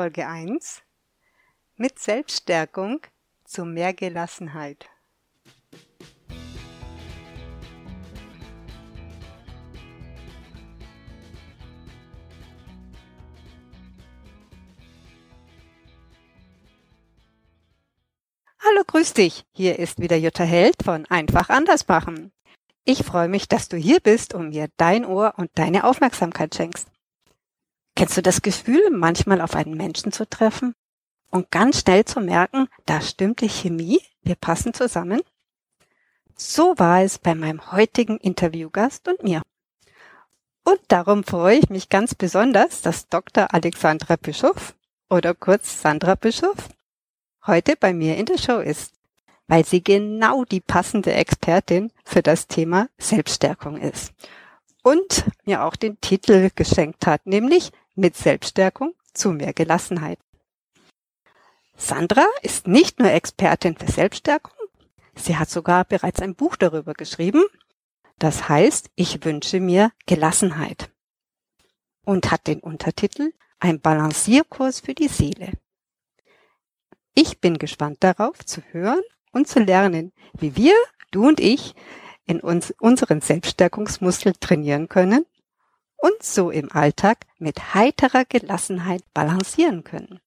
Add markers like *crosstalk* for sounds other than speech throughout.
Folge 1 mit Selbststärkung zu mehr Gelassenheit. Hallo, grüß dich. Hier ist wieder Jutta Held von Einfach anders machen. Ich freue mich, dass du hier bist und mir dein Ohr und deine Aufmerksamkeit schenkst. Kennst du das Gefühl, manchmal auf einen Menschen zu treffen und ganz schnell zu merken, da stimmt die Chemie, wir passen zusammen? So war es bei meinem heutigen Interviewgast und mir. Und darum freue ich mich ganz besonders, dass Dr. Alexandra Bischof oder kurz Sandra Bischof heute bei mir in der Show ist, weil sie genau die passende Expertin für das Thema Selbststärkung ist und mir auch den Titel geschenkt hat, nämlich mit Selbststärkung zu mehr Gelassenheit. Sandra ist nicht nur Expertin für Selbststärkung, sie hat sogar bereits ein Buch darüber geschrieben. Das heißt, ich wünsche mir Gelassenheit und hat den Untertitel Ein Balancierkurs für die Seele. Ich bin gespannt darauf zu hören und zu lernen, wie wir, du und ich, in uns unseren Selbststärkungsmuskel trainieren können und so im Alltag mit heiterer Gelassenheit balancieren können.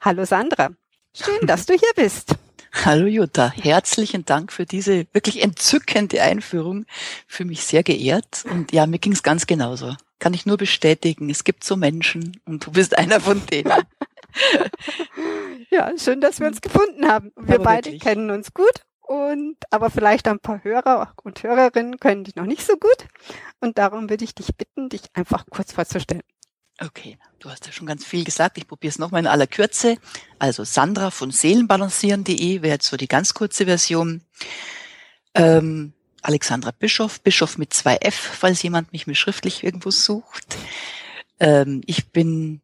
Hallo Sandra, schön, dass du hier bist. *laughs* Hallo Jutta, herzlichen Dank für diese wirklich entzückende Einführung. Für mich sehr geehrt und ja, mir ging es ganz genauso. Kann ich nur bestätigen, es gibt so Menschen und du bist einer von denen. *laughs* ja, schön, dass wir uns gefunden haben. Wir Aber beide wirklich. kennen uns gut und aber vielleicht ein paar Hörer und Hörerinnen können dich noch nicht so gut. Und darum würde ich dich bitten, dich einfach kurz vorzustellen. Okay, du hast ja schon ganz viel gesagt. Ich probiere es nochmal in aller Kürze. Also Sandra von Seelenbalancieren.de wäre jetzt so die ganz kurze Version. Ähm, Alexandra Bischof, Bischof mit zwei F, falls jemand mich mir schriftlich irgendwo sucht. Ähm, ich bin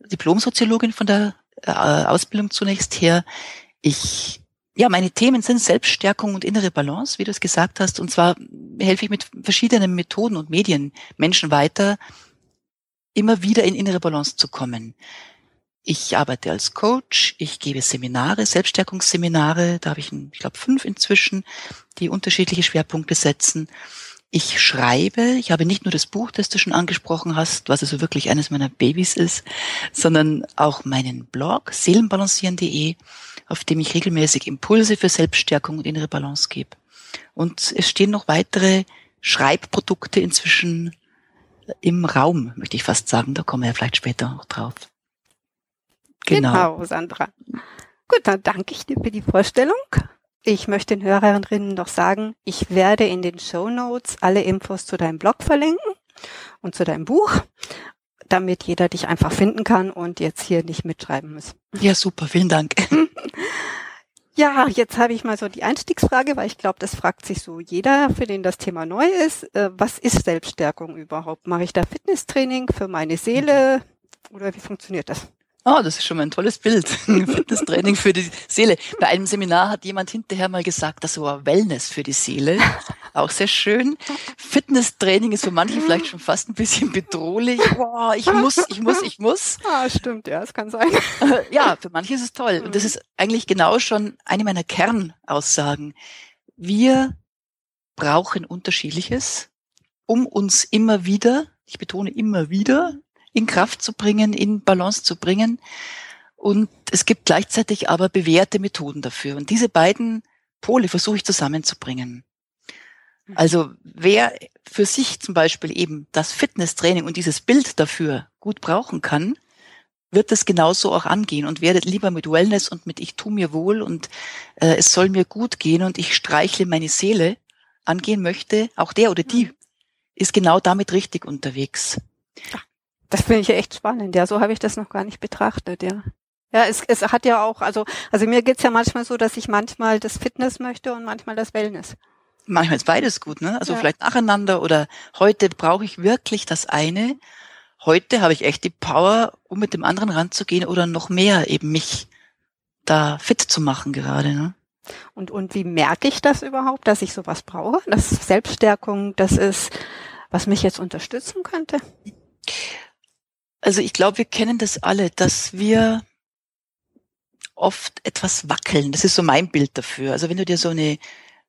Diplomsoziologin von der äh, Ausbildung zunächst her. Ich ja, meine Themen sind Selbststärkung und innere Balance, wie du es gesagt hast. Und zwar helfe ich mit verschiedenen Methoden und Medien Menschen weiter, immer wieder in innere Balance zu kommen. Ich arbeite als Coach, ich gebe Seminare, Selbststärkungsseminare, da habe ich, ich glaube, fünf inzwischen, die unterschiedliche Schwerpunkte setzen. Ich schreibe, ich habe nicht nur das Buch, das du schon angesprochen hast, was also wirklich eines meiner Babys ist, sondern auch meinen Blog seelenbalancieren.de auf dem ich regelmäßig Impulse für Selbststärkung und innere Balance gebe. Und es stehen noch weitere Schreibprodukte inzwischen im Raum, möchte ich fast sagen. Da kommen wir vielleicht später noch drauf. Genau. genau, Sandra. Gut, dann danke ich dir für die Vorstellung. Ich möchte den Hörerinnen noch sagen, ich werde in den Show Notes alle Infos zu deinem Blog verlinken und zu deinem Buch damit jeder dich einfach finden kann und jetzt hier nicht mitschreiben muss. Ja, super, vielen Dank. *laughs* Ja, jetzt habe ich mal so die Einstiegsfrage, weil ich glaube, das fragt sich so jeder, für den das Thema neu ist. Äh, was ist Selbststärkung überhaupt? Mache ich da Fitnesstraining für meine Seele oder wie funktioniert das? Oh, das ist schon mal ein tolles Bild. *laughs* Fitnesstraining für die Seele. Bei einem Seminar hat jemand hinterher mal gesagt, das war Wellness für die Seele. Auch sehr schön. Fitnesstraining ist für manche vielleicht schon fast ein bisschen bedrohlich. Boah, ich muss, ich muss, ich muss. Ah, stimmt, ja, es kann sein. Ja, für manche ist es toll. Und das ist eigentlich genau schon eine meiner Kernaussagen. Wir brauchen unterschiedliches, um uns immer wieder, ich betone immer wieder, in Kraft zu bringen, in Balance zu bringen. Und es gibt gleichzeitig aber bewährte Methoden dafür. Und diese beiden Pole versuche ich zusammenzubringen. Mhm. Also wer für sich zum Beispiel eben das Fitnesstraining und dieses Bild dafür gut brauchen kann, wird das genauso auch angehen und werdet lieber mit Wellness und mit ich tu mir wohl und äh, es soll mir gut gehen und ich streichle meine Seele angehen möchte, auch der oder die mhm. ist genau damit richtig unterwegs. Das finde ich echt spannend, ja. So habe ich das noch gar nicht betrachtet, ja. Ja, es, es hat ja auch, also, also mir geht's ja manchmal so, dass ich manchmal das Fitness möchte und manchmal das Wellness. Manchmal ist beides gut, ne? Also ja. vielleicht nacheinander oder heute brauche ich wirklich das eine. Heute habe ich echt die Power, um mit dem anderen ranzugehen oder noch mehr eben mich da fit zu machen gerade, ne? Und, und wie merke ich das überhaupt, dass ich sowas brauche? Das ist Selbststärkung, das ist, was mich jetzt unterstützen könnte? Also ich glaube, wir kennen das alle, dass wir oft etwas wackeln. Das ist so mein Bild dafür. Also wenn du dir so eine,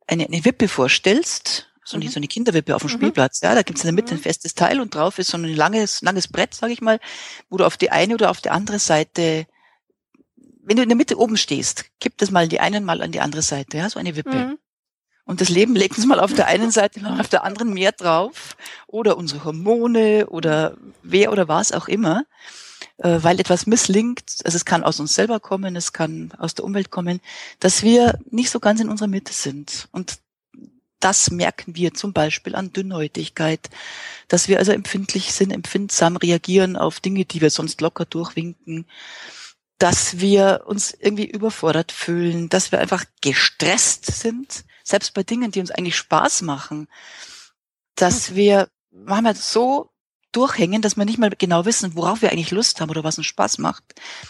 eine, eine Wippe vorstellst, so eine, mhm. so eine Kinderwippe auf dem mhm. Spielplatz, ja, da gibt's in der Mitte mhm. ein festes Teil und drauf ist so ein langes, langes Brett, sage ich mal, wo du auf die eine oder auf die andere Seite, wenn du in der Mitte oben stehst, kipp das mal die eine mal an die andere Seite, ja, so eine Wippe. Mhm. Und das Leben legt uns mal auf der einen Seite, mal auf der anderen mehr drauf. Oder unsere Hormone oder wer oder was auch immer. Äh, weil etwas misslingt, also es kann aus uns selber kommen, es kann aus der Umwelt kommen, dass wir nicht so ganz in unserer Mitte sind. Und das merken wir zum Beispiel an Dünnhäutigkeit, dass wir also empfindlich sind, empfindsam reagieren auf Dinge, die wir sonst locker durchwinken, dass wir uns irgendwie überfordert fühlen, dass wir einfach gestresst sind, selbst bei Dingen, die uns eigentlich Spaß machen, dass wir manchmal so durchhängen, dass wir nicht mal genau wissen, worauf wir eigentlich Lust haben oder was uns Spaß macht.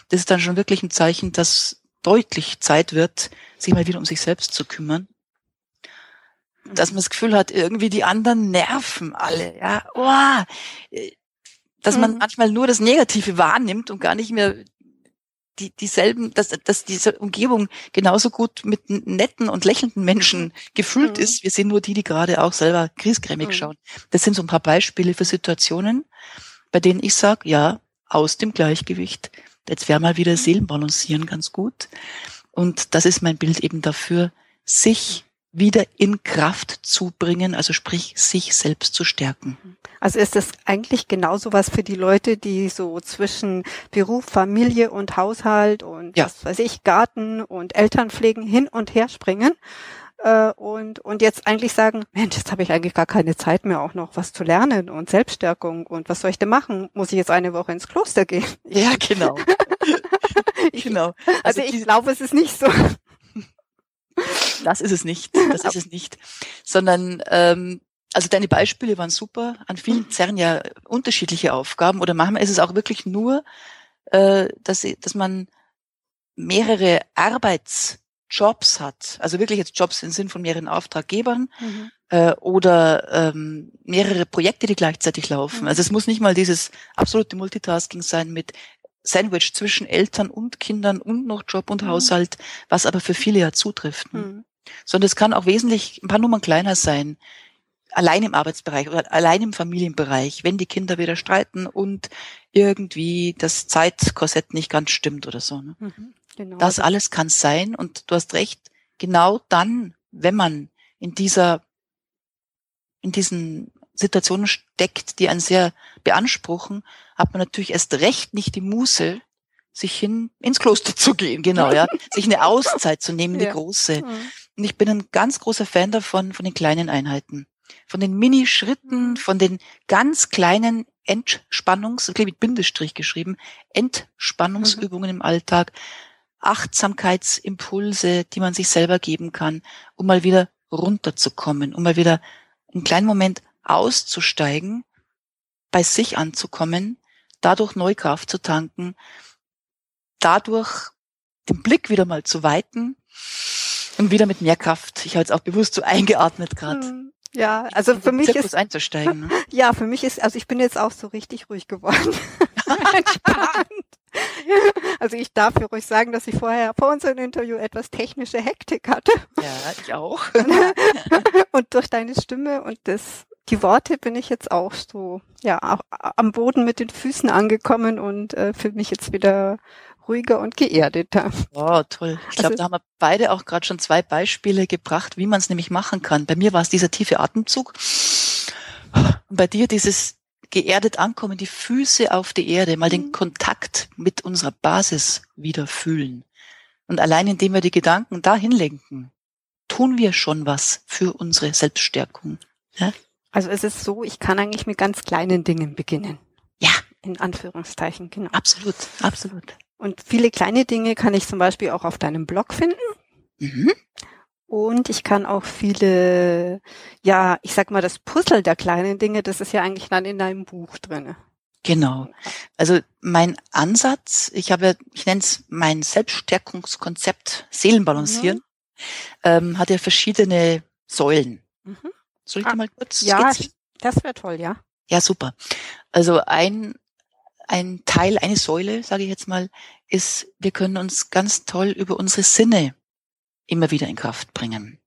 Das ist dann schon wirklich ein Zeichen, dass deutlich Zeit wird, sich mal wieder um sich selbst zu kümmern. Dass man das Gefühl hat, irgendwie die anderen nerven alle, ja. Oh, dass man mhm. manchmal nur das Negative wahrnimmt und gar nicht mehr die, dieselben, dass, dass diese Umgebung genauso gut mit netten und lächelnden Menschen mhm. gefüllt mhm. ist. Wir sind nur die, die gerade auch selber kriesgrämig mhm. schauen. Das sind so ein paar Beispiele für Situationen, bei denen ich sage, ja, aus dem Gleichgewicht. Jetzt wäre mal wieder mhm. Seelenbalancieren ganz gut. Und das ist mein Bild eben dafür, sich wieder in Kraft zu bringen, also sprich, sich selbst zu stärken. Also ist das eigentlich genauso was für die Leute, die so zwischen Beruf, Familie und Haushalt und ja. was weiß ich, Garten und Elternpflegen hin und her springen äh, und, und jetzt eigentlich sagen, Mensch, jetzt habe ich eigentlich gar keine Zeit mehr, auch noch was zu lernen und Selbststärkung und was soll ich denn machen? Muss ich jetzt eine Woche ins Kloster gehen? Ja, genau. *laughs* genau. Also, also ich glaube, es ist nicht so. Das ist es nicht. Das ist es nicht. Sondern ähm, also deine Beispiele waren super. An vielen mhm. zerren ja unterschiedliche Aufgaben oder manchmal ist es auch wirklich nur, äh, dass, dass man mehrere Arbeitsjobs hat. Also wirklich jetzt Jobs im Sinn von mehreren Auftraggebern mhm. äh, oder ähm, mehrere Projekte, die gleichzeitig laufen. Mhm. Also es muss nicht mal dieses absolute Multitasking sein mit Sandwich zwischen Eltern und Kindern und noch Job und mhm. Haushalt, was aber für viele ja zutrifft. Ne? Mhm. Sondern es kann auch wesentlich ein paar Nummern kleiner sein, allein im Arbeitsbereich oder allein im Familienbereich, wenn die Kinder wieder streiten und irgendwie das Zeitkorsett nicht ganz stimmt oder so. Ne? Mhm, genau. Das alles kann sein und du hast recht, genau dann, wenn man in dieser, in diesen Situationen steckt, die einen sehr beanspruchen, hat man natürlich erst recht nicht die Muße, sich hin ins Kloster zu gehen, genau, ja, *laughs* sich eine Auszeit zu nehmen, ja. die große. Mhm. Und ich bin ein ganz großer Fan davon, von den kleinen Einheiten, von den Mini-Schritten, mhm. von den ganz kleinen Entspannungs, ich mit Bindestrich geschrieben, Entspannungsübungen mhm. im Alltag, Achtsamkeitsimpulse, die man sich selber geben kann, um mal wieder runterzukommen, um mal wieder einen kleinen Moment auszusteigen, bei sich anzukommen, dadurch Neukraft zu tanken, dadurch den Blick wieder mal zu weiten und wieder mit mehr Kraft. Ich habe jetzt auch bewusst so eingeatmet gerade. Hm, ja, also für mich ist einzusteigen. Ne? *laughs* Ja, für mich ist also ich bin jetzt auch so richtig ruhig geworden. *laughs* *laughs* Also ich darf für euch sagen, dass ich vorher vor unserem Interview etwas technische Hektik hatte. Ja, ich auch. und durch deine Stimme und das die Worte bin ich jetzt auch so, ja, auch am Boden mit den Füßen angekommen und äh, fühle mich jetzt wieder ruhiger und geerdeter. Oh, toll. Ich glaube, also, da haben wir beide auch gerade schon zwei Beispiele gebracht, wie man es nämlich machen kann. Bei mir war es dieser tiefe Atemzug und bei dir dieses geerdet ankommen, die Füße auf die Erde, mal den mhm. Kontakt mit unserer Basis wieder fühlen. Und allein indem wir die Gedanken dahin lenken, tun wir schon was für unsere Selbststärkung. Ja? Also es ist so, ich kann eigentlich mit ganz kleinen Dingen beginnen. Ja. In Anführungszeichen, genau. Absolut, absolut. Und viele kleine Dinge kann ich zum Beispiel auch auf deinem Blog finden. Mhm. Und ich kann auch viele, ja, ich sag mal, das Puzzle der kleinen Dinge, das ist ja eigentlich dann in deinem Buch drinne. Genau. Also mein Ansatz, ich habe, ich nenne es mein Selbststärkungskonzept Seelenbalancieren, mhm. ähm, hat ja verschiedene Säulen. Mhm. Soll ich ah, dir mal kurz Ja, skizzieren? das wäre toll, ja. Ja, super. Also ein, ein Teil, eine Säule, sage ich jetzt mal, ist, wir können uns ganz toll über unsere Sinne immer wieder in Kraft bringen.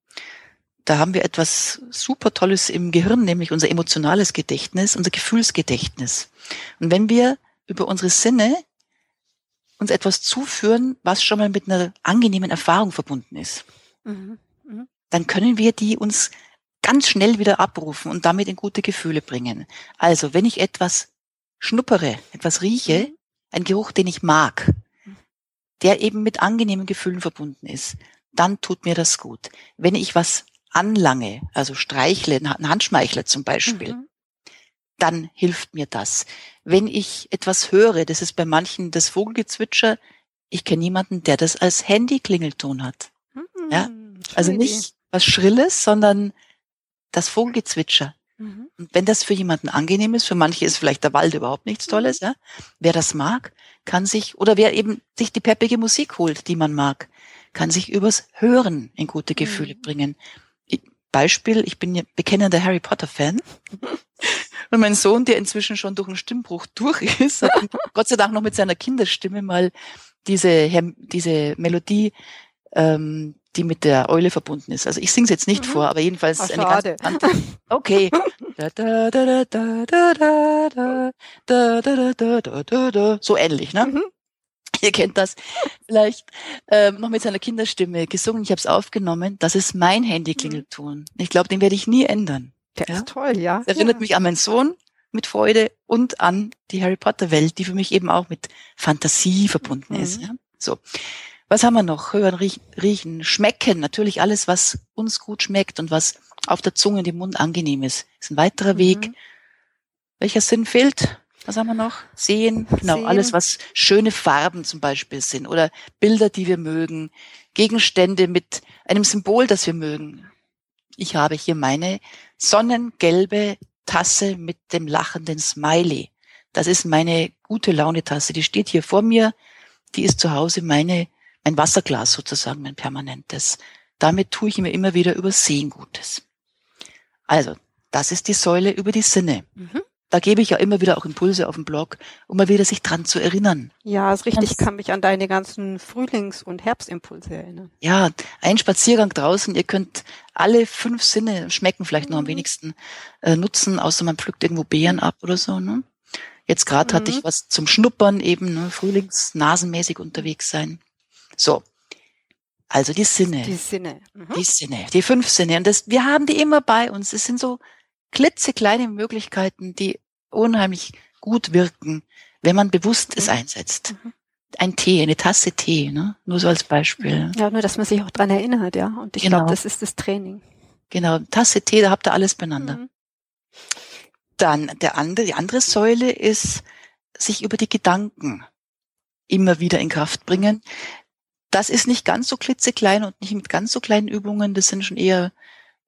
Da haben wir etwas super Tolles im Gehirn, nämlich unser emotionales Gedächtnis, unser Gefühlsgedächtnis. Und wenn wir über unsere Sinne uns etwas zuführen, was schon mal mit einer angenehmen Erfahrung verbunden ist, mhm. Mhm. dann können wir die uns ganz schnell wieder abrufen und damit in gute Gefühle bringen. Also, wenn ich etwas schnuppere, etwas rieche, mhm. ein Geruch, den ich mag, der eben mit angenehmen Gefühlen verbunden ist, dann tut mir das gut. Wenn ich was anlange, also streichle, ein Handschmeichler zum Beispiel, mhm. dann hilft mir das. Wenn ich etwas höre, das ist bei manchen das Vogelgezwitscher, ich kenne niemanden, der das als Handy-Klingelton hat. Mhm. Ja? Also nicht was Schrilles, sondern das Vogelgezwitscher. Mhm. Und wenn das für jemanden angenehm ist, für manche ist vielleicht der Wald überhaupt nichts mhm. Tolles, ja. Wer das mag, kann sich, oder wer eben sich die peppige Musik holt, die man mag, kann sich übers Hören in gute Gefühle mhm. bringen. Beispiel, ich bin ja bekennender Harry Potter Fan. *laughs* Und mein Sohn, der inzwischen schon durch einen Stimmbruch durch ist, hat *laughs* Gott sei Dank noch mit seiner Kinderstimme mal diese, diese Melodie ähm, die mit der Eule verbunden ist. Also ich singe es jetzt nicht mhm. vor, aber jedenfalls Ach, eine schade. ganz bekannte. Okay. So ähnlich, ne? Mhm. Ihr kennt das vielleicht ähm, noch mit seiner Kinderstimme gesungen. Ich habe es aufgenommen. Das ist mein Handy-Klingelton. Mhm. Ich glaube, den werde ich nie ändern. Der ja? ist toll, ja. Das erinnert ja. mich an meinen Sohn mit Freude und an die Harry Potter Welt, die für mich eben auch mit Fantasie verbunden mhm. ist. Ja? So. Was haben wir noch? Hören, riechen, riechen, schmecken. Natürlich alles, was uns gut schmeckt und was auf der Zunge, im Mund angenehm ist. Ist ein weiterer mhm. Weg. Welcher Sinn fehlt? Was haben wir noch? Sehen. Genau. Sehen. Alles, was schöne Farben zum Beispiel sind oder Bilder, die wir mögen. Gegenstände mit einem Symbol, das wir mögen. Ich habe hier meine sonnengelbe Tasse mit dem lachenden Smiley. Das ist meine gute Laune Tasse. Die steht hier vor mir. Die ist zu Hause meine ein Wasserglas sozusagen, mein permanentes. Damit tue ich mir immer wieder über Sehen Gutes. Also, das ist die Säule über die Sinne. Mhm. Da gebe ich ja immer wieder auch Impulse auf dem Blog, um mal wieder sich dran zu erinnern. Ja, ist richtig. Ich kann mich an deine ganzen Frühlings- und Herbstimpulse erinnern. Ja, ein Spaziergang draußen. Ihr könnt alle fünf Sinne schmecken vielleicht mhm. noch am mhm. wenigsten äh, nutzen, außer man pflückt irgendwo Beeren ab oder so. Ne? Jetzt gerade mhm. hatte ich was zum Schnuppern eben, ne? Frühlingsnasenmäßig unterwegs sein. So. Also die Sinne. Die Sinne. Mhm. Die Sinne. Die fünf Sinne. Und das, wir haben die immer bei uns. Es sind so klitzekleine Möglichkeiten, die unheimlich gut wirken, wenn man bewusst es mhm. einsetzt. Mhm. Ein Tee, eine Tasse Tee, ne? Nur so als Beispiel. Ja, nur, dass man sich auch dran erinnert, ja. Und ich genau. glaube, das ist das Training. Genau. Tasse Tee, da habt ihr alles beieinander. Mhm. Dann der andere, die andere Säule ist, sich über die Gedanken immer wieder in Kraft bringen. Das ist nicht ganz so klitzeklein und nicht mit ganz so kleinen Übungen. Das sind schon eher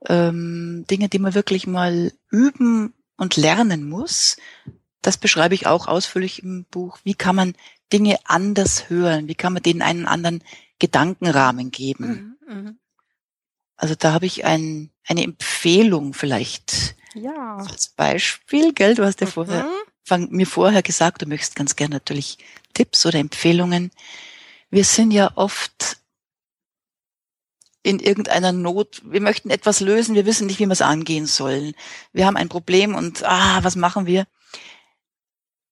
ähm, Dinge, die man wirklich mal üben und lernen muss. Das beschreibe ich auch ausführlich im Buch. Wie kann man Dinge anders hören? Wie kann man denen einen anderen Gedankenrahmen geben? Mhm, mh. Also da habe ich ein, eine Empfehlung vielleicht. Ja. Als Beispiel, gell? Du hast ja mhm. vorher, fang, mir vorher gesagt, du möchtest ganz gerne natürlich Tipps oder Empfehlungen wir sind ja oft in irgendeiner Not, wir möchten etwas lösen, wir wissen nicht, wie wir es angehen sollen. Wir haben ein Problem und ah, was machen wir?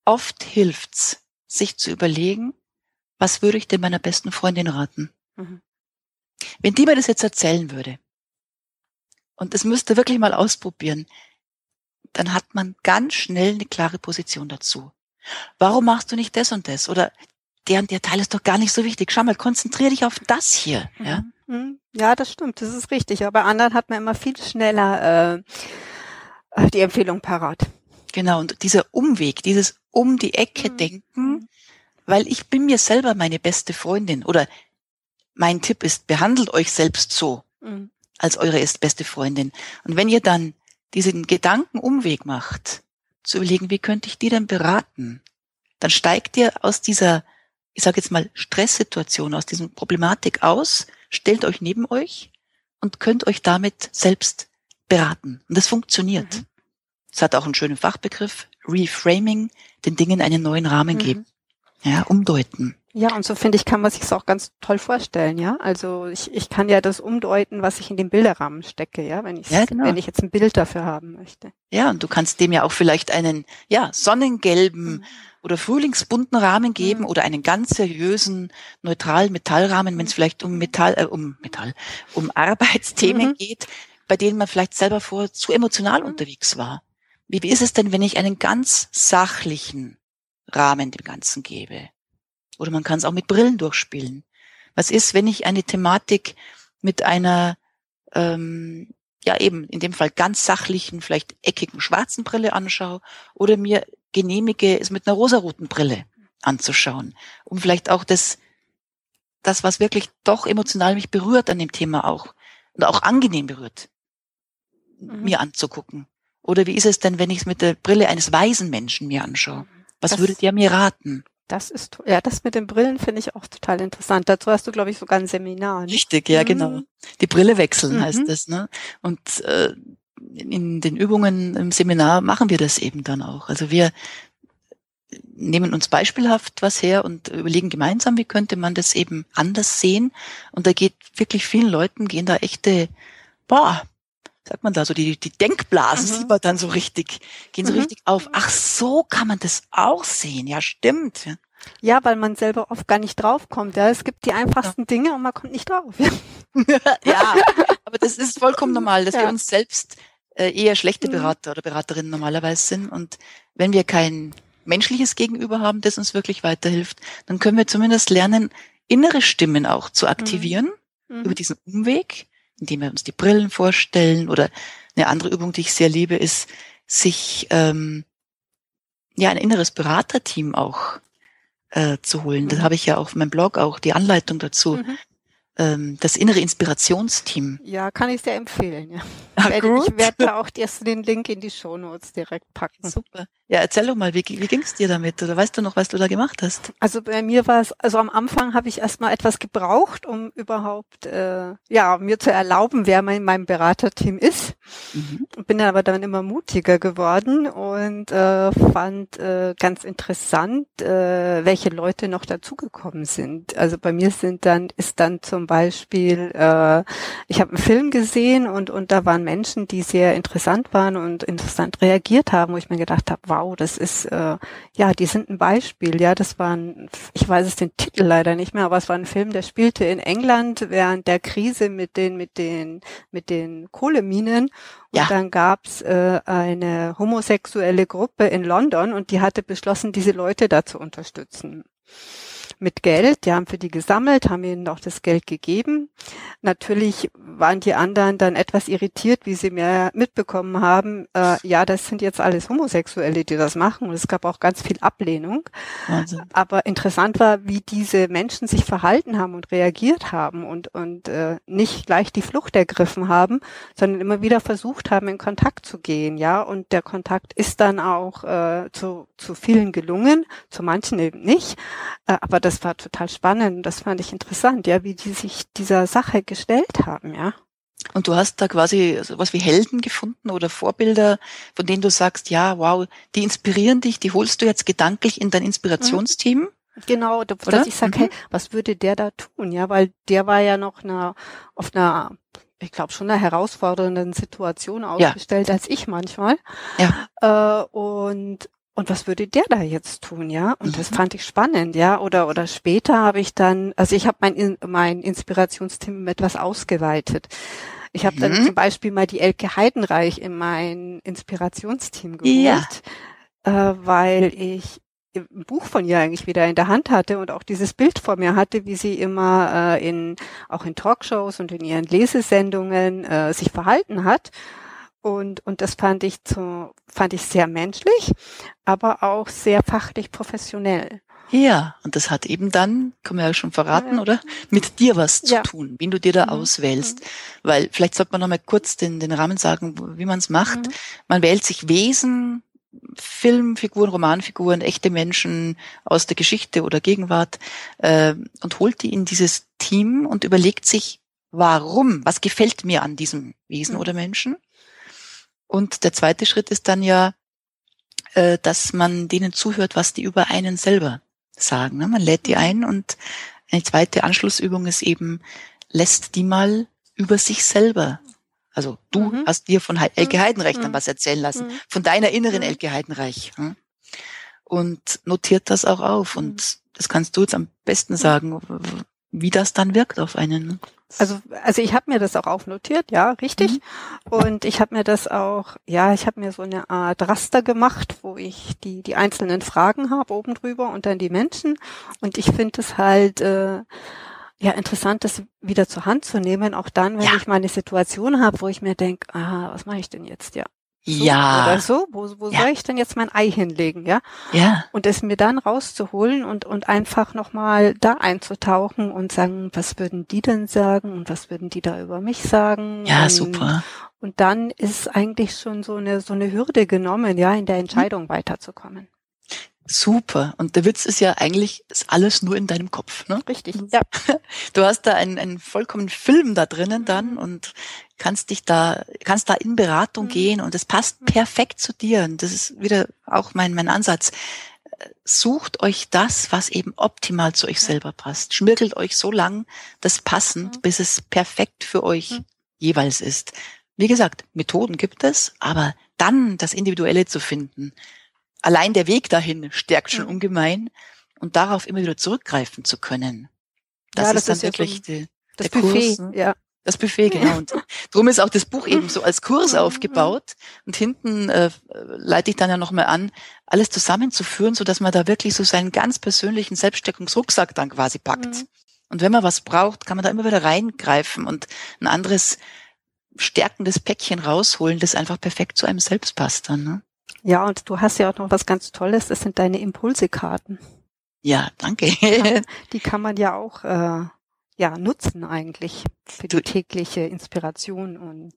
Oft hilft's, sich zu überlegen, was würde ich denn meiner besten Freundin raten? Mhm. Wenn die mir das jetzt erzählen würde und es müsste wirklich mal ausprobieren, dann hat man ganz schnell eine klare Position dazu. Warum machst du nicht das und das? Oder der und der Teil ist doch gar nicht so wichtig. Schau mal, konzentriere dich auf das hier. Ja, mhm. Mhm. ja das stimmt, das ist richtig. Aber bei anderen hat man immer viel schneller äh, die Empfehlung parat. Genau, und dieser Umweg, dieses um die Ecke mhm. denken, mhm. weil ich bin mir selber meine beste Freundin oder mein Tipp ist, behandelt euch selbst so, mhm. als eure beste Freundin. Und wenn ihr dann diesen Gedankenumweg macht, zu überlegen, wie könnte ich die denn beraten, dann steigt ihr aus dieser ich sage jetzt mal, Stresssituation, aus diesem Problematik aus, stellt euch neben euch und könnt euch damit selbst beraten. Und das funktioniert. Es mhm. hat auch einen schönen Fachbegriff, Reframing, den Dingen einen neuen Rahmen Mhm. geben. Ja, umdeuten. Ja, und so finde ich, kann man sich auch ganz toll vorstellen, ja. Also ich, ich kann ja das umdeuten, was ich in den Bilderrahmen stecke, ja, wenn ich Ja, genau. wenn ich jetzt ein Bild dafür haben möchte. Ja, und du kannst dem ja auch vielleicht einen, ja, sonnengelben oder frühlingsbunten Rahmen geben Mhm. oder einen ganz seriösen, neutralen Metallrahmen, wenn es vielleicht um Metall, äh, um Metall, um *laughs* Arbeitsthemen Mhm. geht, bei denen man vielleicht selber vorher zu emotional Mhm. unterwegs war. Wie, wie ist es denn, wenn ich einen ganz sachlichen Rahmen dem Ganzen gebe? Oder man kann es auch mit Brillen durchspielen. Was ist, wenn ich eine Thematik mit einer, ähm, ja eben in dem Fall ganz sachlichen, vielleicht eckigen schwarzen Brille anschaue oder mir genehmige, es mit einer rosaroten Brille anzuschauen, um vielleicht auch das, das, was wirklich doch emotional mich berührt an dem Thema auch und auch angenehm berührt, Mhm. mir anzugucken. Oder wie ist es denn, wenn ich es mit der Brille eines weisen Menschen mir anschaue? Was Das- würdet ihr mir raten? Das ist, ja, das mit den Brillen finde ich auch total interessant. Dazu hast du, glaube ich, sogar ein Seminar. Ne? Richtig, ja, Mhm. genau. Die Brille wechseln Mhm. heißt das, ne? Und äh, in den Übungen im Seminar machen wir das eben dann auch. Also wir nehmen uns beispielhaft was her und überlegen gemeinsam, wie könnte man das eben anders sehen. Und da geht wirklich vielen Leuten gehen da echte, boah, sagt man da so, die, die Denkblasen Mhm. sieht man dann so richtig, gehen so Mhm. richtig auf. Ach, so kann man das auch sehen. Ja, stimmt. Ja. Ja, weil man selber oft gar nicht draufkommt. Ja, es gibt die einfachsten Dinge und man kommt nicht drauf. Ja. *laughs* ja, aber das ist vollkommen normal, dass wir Ja. uns selbst äh, eher schlechte Mhm. Berater oder Beraterinnen normalerweise sind. Und wenn wir kein menschliches Gegenüber haben, das uns wirklich weiterhilft, dann können wir zumindest lernen, innere Stimmen auch zu aktivieren Mhm. über diesen Umweg, indem wir uns die Brillen vorstellen. Oder eine andere Übung, die ich sehr liebe, ist, sich ähm, ja ein inneres Beraterteam auch äh, zu holen. Das Mhm. habe ich ja auf meinem Blog auch die Anleitung dazu. Mhm. Ähm, das innere Inspirationsteam. Ja, kann ich sehr empfehlen. Ja. Ah, Werde-. Ich werde da *laughs* auch erst den Link in die Shownotes direkt packen. Super. Ja, erzähl doch mal, wie, wie ging's dir damit? Oder weißt du noch, was du da gemacht hast? Also bei mir war es, also am Anfang habe ich erstmal etwas gebraucht, um überhaupt äh, ja mir zu erlauben, wer mein, mein Beraterteam ist. Mhm. Bin dann aber dann immer mutiger geworden und äh, fand äh, ganz interessant, äh, welche Leute noch dazugekommen sind. Also bei mir sind dann ist dann zum Beispiel, äh, ich habe einen Film gesehen und und da waren Menschen, die sehr interessant waren und interessant reagiert haben, wo ich mir gedacht habe, wow, das ist äh, ja, die sind ein Beispiel. Ja, das war ein, ich weiß es den Titel leider nicht mehr, aber es war ein Film, der spielte in England während der Krise mit den mit den mit den Kohleminen und Ja. dann gab's äh, eine homosexuelle Gruppe in London und die hatte beschlossen, diese Leute da zu unterstützen. Mit Geld, die haben für die gesammelt, haben ihnen auch das Geld gegeben. Natürlich waren die anderen dann etwas irritiert, wie sie mehr mitbekommen haben. Äh, ja, das sind jetzt alles Homosexuelle, die das machen. Und es gab auch ganz viel Ablehnung. Wahnsinn. Aber interessant war, wie diese Menschen sich verhalten haben und reagiert haben und, und äh, nicht gleich die Flucht ergriffen haben, sondern immer wieder versucht haben, in Kontakt zu gehen, ja. Und der Kontakt ist dann auch äh, zu, zu vielen gelungen, zu manchen eben nicht. Äh, aber das war total spannend. Das fand ich interessant, ja, wie die sich dieser Sache gestellt haben, ja. Und du hast da quasi sowas wie Helden gefunden oder Vorbilder, von denen du sagst, ja, wow, die inspirieren dich, die holst du jetzt gedanklich in dein Inspirationsteam. Genau, da- Oder? dass ich sage, Mhm. hey, was würde der da tun? Ja, weil der war ja noch eine, auf einer, ich glaube schon einer herausfordernden Situation aufgestellt als ich manchmal. Ja. Äh, und und was würde der da jetzt tun, ja? Und das Mhm. fand ich spannend, ja. Oder oder später habe ich dann, also ich habe mein In- mein Inspirationsteam etwas ausgeweitet. Ich habe dann Mhm. zum Beispiel mal die Elke Heidenreich in mein Inspirationsteam geholt, Ja. äh, weil ich ein Buch von ihr eigentlich wieder in der Hand hatte und auch dieses Bild vor mir hatte, wie sie immer äh, in auch in Talkshows und in ihren Lesesendungen äh, sich verhalten hat. Und und das fand ich zu fand ich sehr menschlich, aber auch sehr fachlich professionell. Ja, und das hat eben dann, kann man ja schon verraten, Ja. oder? Mit dir was zu Ja. tun, wen du dir da Mhm. auswählst. Weil vielleicht sollte man noch mal kurz den, den Rahmen sagen, wie man es macht. Mhm. Man wählt sich Wesen, Filmfiguren, Romanfiguren, echte Menschen aus der Geschichte oder Gegenwart äh, und holt die in dieses Team und überlegt sich, warum, was gefällt mir an diesem Wesen Mhm. oder Menschen. Und der zweite Schritt ist dann ja, äh, dass man denen zuhört, was die über einen selber sagen. Ne? Man lädt die mhm. ein und eine zweite Anschlussübung ist eben, lässt die mal über sich selber. Also du mhm. hast dir von Elke mhm. Heidenreich dann mhm. was erzählen lassen, mhm. von deiner inneren Elke Heidenreich. Hm? Und notiert das auch auf. Und das kannst du jetzt am besten sagen, wie das dann wirkt auf einen. Also, also ich habe mir das auch aufnotiert, ja, richtig. Mhm. Und ich habe mir das auch, ja, ich habe mir so eine Art Raster gemacht, wo ich die die einzelnen Fragen habe oben drüber und dann die Menschen. Und ich finde es halt äh, ja interessant, das wieder zur Hand zu nehmen, auch dann, wenn ja. ich mal eine Situation habe, wo ich mir denke, ah, was mache ich denn jetzt, ja. So ja. Oder so, wo, wo ja. soll ich denn jetzt mein Ei hinlegen, ja? Ja. Und es mir dann rauszuholen und, und einfach nochmal da einzutauchen und sagen, was würden die denn sagen und was würden die da über mich sagen? Ja, und, super. Und dann ist eigentlich schon so eine, so eine Hürde genommen, ja, in der. Entscheidung mhm. weiterzukommen. Super. Und der Witz ist ja eigentlich, ist alles nur in deinem Kopf. Ne? Richtig. Ja. *laughs* Du hast da einen, einen vollkommenen Film da drinnen dann mhm. und kannst dich da, kannst da in Beratung mhm. gehen und es passt mhm. perfekt zu dir. Und das ist wieder auch mein, mein Ansatz. Sucht euch das, was eben optimal zu euch selber passt. Schmirgelt euch so lang das passend, mhm. bis es perfekt für euch mhm. jeweils ist. Wie gesagt, Methoden gibt es, aber dann das Individuelle zu finden, allein der Weg dahin stärkt schon mhm. ungemein und darauf immer wieder zurückgreifen zu können. Das, ja, das ist dann ist wirklich ja so die, das der Buffet, Kurs. Ne? Ja. Das Buffet, genau. Und darum ist auch das Buch eben so als Kurs mhm. aufgebaut. Und hinten äh, leite ich dann ja nochmal an, alles zusammenzuführen, so dass man da wirklich so seinen ganz persönlichen Selbststärkungsrucksack dann quasi packt. Mhm. Und wenn man was braucht, kann man da immer wieder reingreifen und ein anderes stärkendes Päckchen rausholen, das einfach perfekt zu einem selbst passt dann. Ne? Ja, und du hast ja auch noch was ganz Tolles, das sind deine Impulsekarten. Ja, danke. Die kann man *laughs* ja auch äh, ja, nutzen eigentlich für die tägliche Inspiration und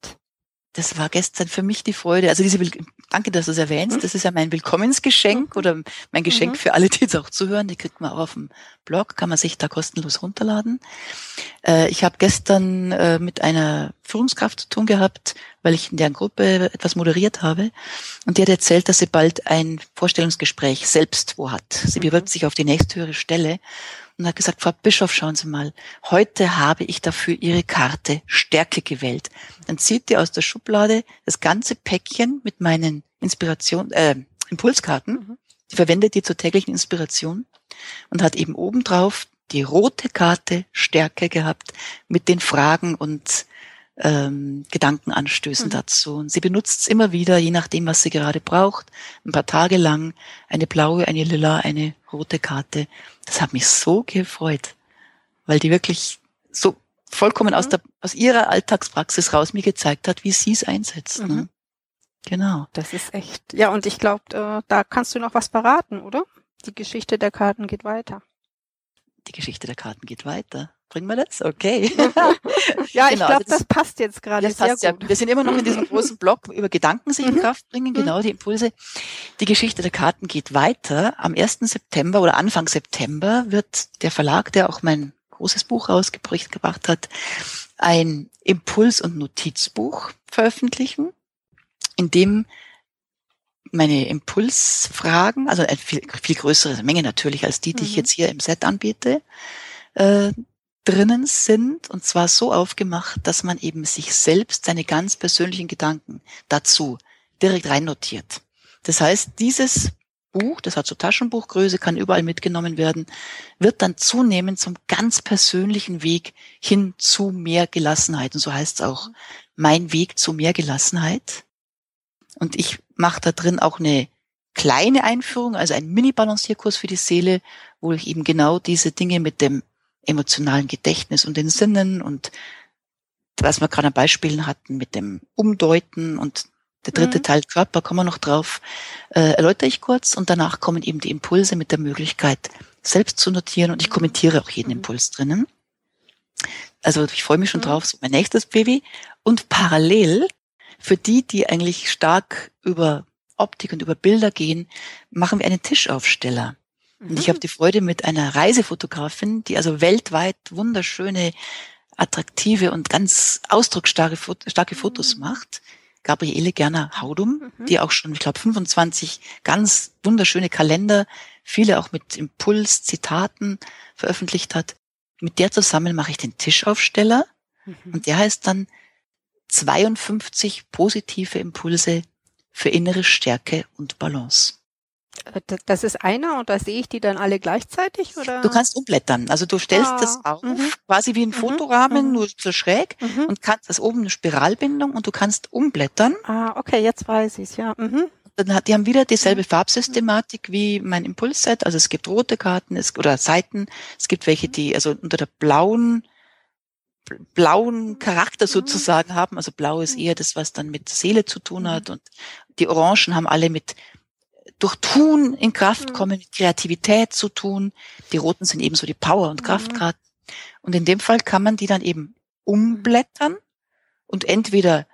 das war gestern für mich die Freude. Also diese, Will danke, dass du es erwähnst. Mhm. Das ist ja mein Willkommensgeschenk mhm. oder mein Geschenk mhm. für alle, die jetzt auch zuhören. Die kriegt man auch auf dem Blog, kann man sich da kostenlos runterladen. Äh, ich habe gestern äh, mit einer Führungskraft zu tun gehabt, weil ich in der Gruppe etwas moderiert habe. Und die hat erzählt, dass sie bald ein Vorstellungsgespräch selbst wo hat. Sie mhm. bewirbt sich auf die nächsthöhere Stelle und hat gesagt, Frau Bischof, schauen Sie mal, heute habe ich dafür Ihre Karte Stärke gewählt. Dann zieht die aus der Schublade das ganze Päckchen mit meinen Inspiration, äh, Impulskarten. Mhm. Die verwendet die zur täglichen Inspiration und hat eben obendrauf die rote Karte Stärke gehabt mit den Fragen und ähm, Gedankenanstößen mhm. dazu. Und sie benutzt es immer wieder, je nachdem, was sie gerade braucht, ein paar Tage lang eine blaue, eine lila, eine rote Karte. Das hat mich so gefreut, weil die wirklich so vollkommen mhm. aus, der, aus ihrer Alltagspraxis raus mir gezeigt hat, wie sie es einsetzt. Ne? Mhm. Ne? Genau. Das ist echt. Ja, und ich glaube, äh, da kannst du noch was beraten, oder? Die Geschichte der Karten geht weiter. Die Geschichte der Karten geht weiter. Bringen wir das? Okay. *laughs* ja, ich genau, glaube, das, das, passt jetzt gerade sehr passt, gut. Ja. Wir sind immer noch in diesem großen Block über Gedanken sich in mhm. Kraft bringen, mhm. genau, die Impulse. Die Geschichte der Karten geht weiter. Am 1. September oder Anfang September wird der Verlag, der auch mein großes Buch rausgebracht hat, ein Impuls- und Notizbuch veröffentlichen, in dem meine Impulsfragen, also eine viel, viel größere Menge natürlich als die, die mhm. ich jetzt hier im Set anbiete, äh, drinnen sind und zwar so aufgemacht, dass man eben sich selbst seine ganz persönlichen Gedanken dazu direkt rein notiert. Das heißt, dieses Buch, das hat so Taschenbuchgröße, kann überall mitgenommen werden, wird dann zunehmend zum ganz persönlichen Weg hin zu mehr Gelassenheit. Und so heißt es auch, mein Weg zu mehr Gelassenheit. Und ich mache da drin auch eine kleine Einführung, also einen Mini-Balancierkurs für die Seele, wo ich eben genau diese Dinge mit dem emotionalen Gedächtnis und den Sinnen und was wir gerade an Beispielen hatten mit dem Umdeuten und der dritte mhm. Teil Körper, kommen wir noch drauf, äh, erläutere ich kurz und danach kommen eben die Impulse mit der Möglichkeit, selbst zu notieren und ich kommentiere auch jeden mhm. Impuls drinnen. Also ich freue mich schon mhm. drauf, so mein nächstes Baby. Und parallel, für die, die eigentlich stark über Optik und über Bilder gehen, machen wir einen Tischaufsteller. Und ich habe mhm. die Freude mit einer Reisefotografin, die also weltweit wunderschöne, attraktive und ganz ausdrucksstarke starke Fotos mhm. macht, Gabriele Gerner Haudum, Mhm. die auch schon, ich glaube, 25 ganz wunderschöne Kalender, viele auch mit Impuls, Zitaten veröffentlicht hat. Mit der zusammen mache ich den Tischaufsteller Mhm. und der heißt dann 52 positive Impulse für innere Stärke und Balance. Das ist einer und da sehe ich die dann alle gleichzeitig oder? Du kannst umblättern. Also du stellst Ah, das auf, mhm. quasi wie ein Mhm, Fotorahmen, mhm. nur so schräg Mhm. und kannst, das oben eine Spiralbindung und du kannst umblättern. Ah, okay, jetzt weiß ich's, ja. Mhm. Dann hat, die haben wieder dieselbe Mhm. Farbsystematik wie mein Impulsset. Also es gibt rote Karten es, oder Seiten. Es gibt welche, die also unter der blauen, bl- blauen Charakter sozusagen haben. Also blau ist eher das, was dann mit Seele zu tun hat. Und die Orangen haben alle mit durch Tun in Kraft Mhm. kommen, mit Kreativität zu tun. Die roten sind eben so die Power- und Mhm. Kraftkarten. Und in dem Fall kann man die dann eben umblättern und entweder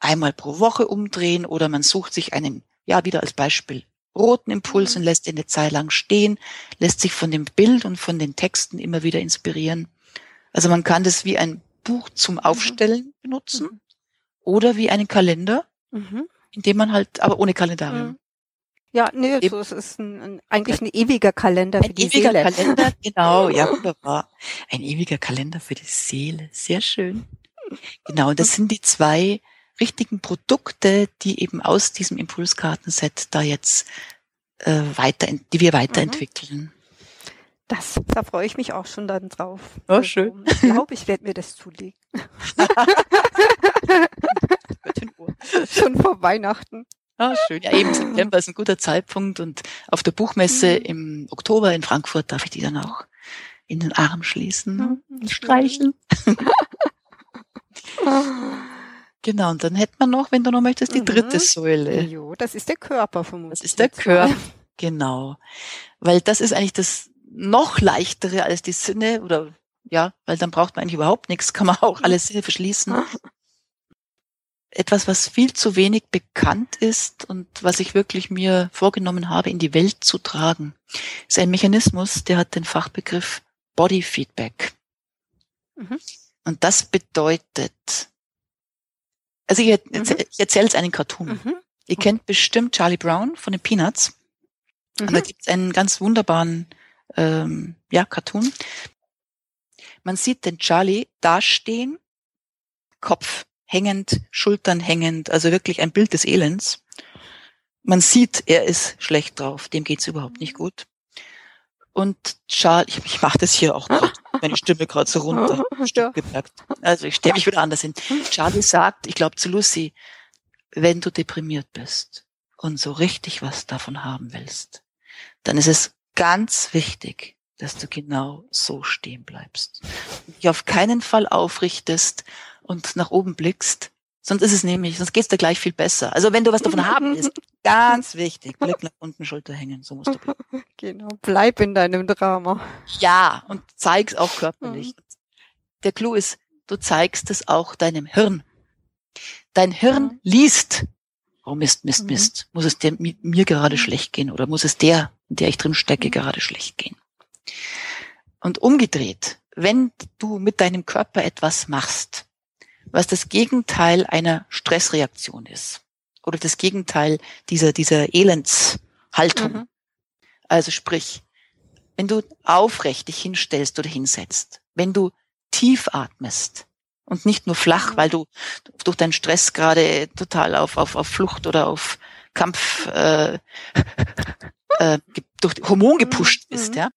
einmal pro Woche umdrehen oder man sucht sich einen, ja, wieder als Beispiel roten Impuls Mhm. und lässt ihn eine Zeit lang stehen, lässt sich von dem Bild und von den Texten immer wieder inspirieren. Also man kann das wie ein Buch zum Aufstellen benutzen Mhm. oder wie einen Kalender, Mhm. in dem man halt, aber ohne Kalendarium. Mhm. Ja, nee, Eben. so, es ist ein, ein, eigentlich ein ewiger Kalender für Ein die ewiger Seele. Kalender, *laughs* genau, ja, wunderbar. Ein ewiger Kalender für die Seele, sehr schön. Genau, und das sind die zwei richtigen Produkte, die eben aus diesem Impulskartenset da jetzt äh, weiter, die wir weiterentwickeln. Das, da freue ich mich auch schon dann drauf. Oh, Also, schön. Ich glaube, ich werde mir das zulegen. *laughs* *laughs* Schon vor Weihnachten. Ah, schön. Ja, eben September ist ein guter Zeitpunkt und auf der Buchmesse Mhm. im Oktober in Frankfurt darf ich die dann auch in den Arm schließen Mhm. und streicheln. *laughs* Genau, und dann hätte man noch, wenn du noch möchtest, die Mhm. dritte Säule. Jo, das ist der Körper vermutlich. Das ist der Körper. Genau. Weil das ist eigentlich das noch leichtere als die Sinne oder ja, weil dann braucht man eigentlich überhaupt nichts, kann man auch alle Sinne verschließen. *laughs* Etwas, was viel zu wenig bekannt ist und was ich wirklich mir vorgenommen habe, in die Welt zu tragen, ist ein Mechanismus, der hat den Fachbegriff Body Feedback. Mhm. Und das bedeutet, also ich, erzähl, ich erzähle jetzt einen Cartoon. Mhm. Ihr kennt bestimmt Charlie Brown von den Peanuts. Und da Mhm. gibt es einen ganz wunderbaren ähm, ja, Cartoon. Man sieht den Charlie dastehen, Kopf hängend, Schultern hängend, also wirklich ein Bild des Elends. Man sieht, er ist schlecht drauf, dem geht's überhaupt nicht gut. Und Charlie, ich, ich mache das hier auch gerade, meine Stimme gerade so runter. *laughs* Gemerkt. Also ich stelle mich wieder anders hin. Charlie sagt, ich glaube zu Lucy, wenn du deprimiert bist und so richtig was davon haben willst, dann ist es ganz wichtig, dass du genau so stehen bleibst. Dich auf keinen Fall aufrichtest und nach oben blickst, sonst ist es nämlich, sonst geht's dir gleich viel besser. Also wenn du was davon haben willst, *laughs* ganz wichtig, Blick *laughs* nach unten, Schulter hängen, so musst du bleiben. *laughs* Genau, bleib in deinem Drama. Ja, und zeig's auch körperlich. Der Clou ist, du zeigst es auch deinem Hirn. Dein Hirn Mhm. liest, oh Mist, Mist, Mhm. Mist, muss es dem, mi- mir gerade Mhm. schlecht gehen oder muss es der, in der ich drin stecke, Mhm. gerade schlecht gehen. Und umgedreht, wenn du mit deinem Körper etwas machst, was das Gegenteil einer Stressreaktion ist oder das Gegenteil dieser, dieser Elendshaltung, Mhm. also sprich, wenn du aufrecht dich hinstellst oder hinsetzt, wenn du tief atmest und nicht nur flach, Mhm. weil du durch deinen Stress gerade total auf, auf, auf Flucht oder auf Kampf äh, *laughs* äh, durch Hormon gepusht Mhm. bist, ja.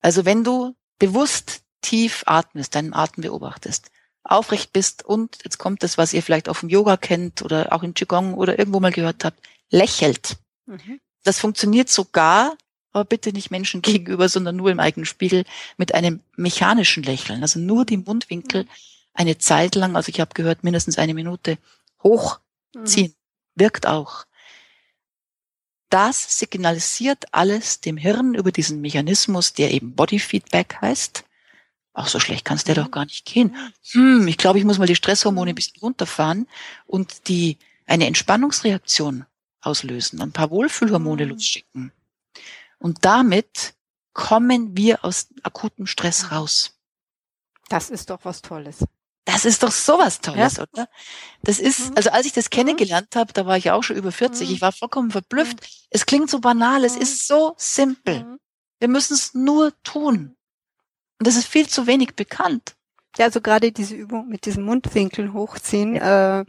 Also wenn du bewusst tief atmest, deinen Atem beobachtest, aufrecht bist und jetzt kommt das, was ihr vielleicht auf dem Yoga kennt oder auch im Qigong oder irgendwo mal gehört habt, lächelt. Mhm. Das funktioniert sogar, aber bitte nicht Menschen *laughs* gegenüber, sondern nur im eigenen Spiegel mit einem mechanischen Lächeln. Also nur die Mundwinkel eine Zeit lang, also ich habe gehört, mindestens eine Minute hochziehen. Wirkt auch. Das signalisiert alles dem Hirn über diesen Mechanismus, der eben Body Feedback heißt. Auch so schlecht kann es dir doch gar nicht gehen. Hm, ich glaube, ich muss mal die Stresshormone ein bisschen runterfahren und die eine Entspannungsreaktion auslösen, ein paar Wohlfühlhormone Mhm. losschicken. Und damit kommen wir aus akutem Stress Mhm. raus. Das ist doch was Tolles. Das ist doch sowas Tolles, ja. oder? Das ist, Mhm. also als ich das Mhm. kennengelernt habe, da war ich auch schon über 40, Mhm. ich war vollkommen verblüfft. Es klingt so banal, es ist so simpel. Wir müssen es nur tun. Und das ist viel zu wenig bekannt. Ja, also gerade diese Übung mit diesen Mundwinkeln hochziehen, äh,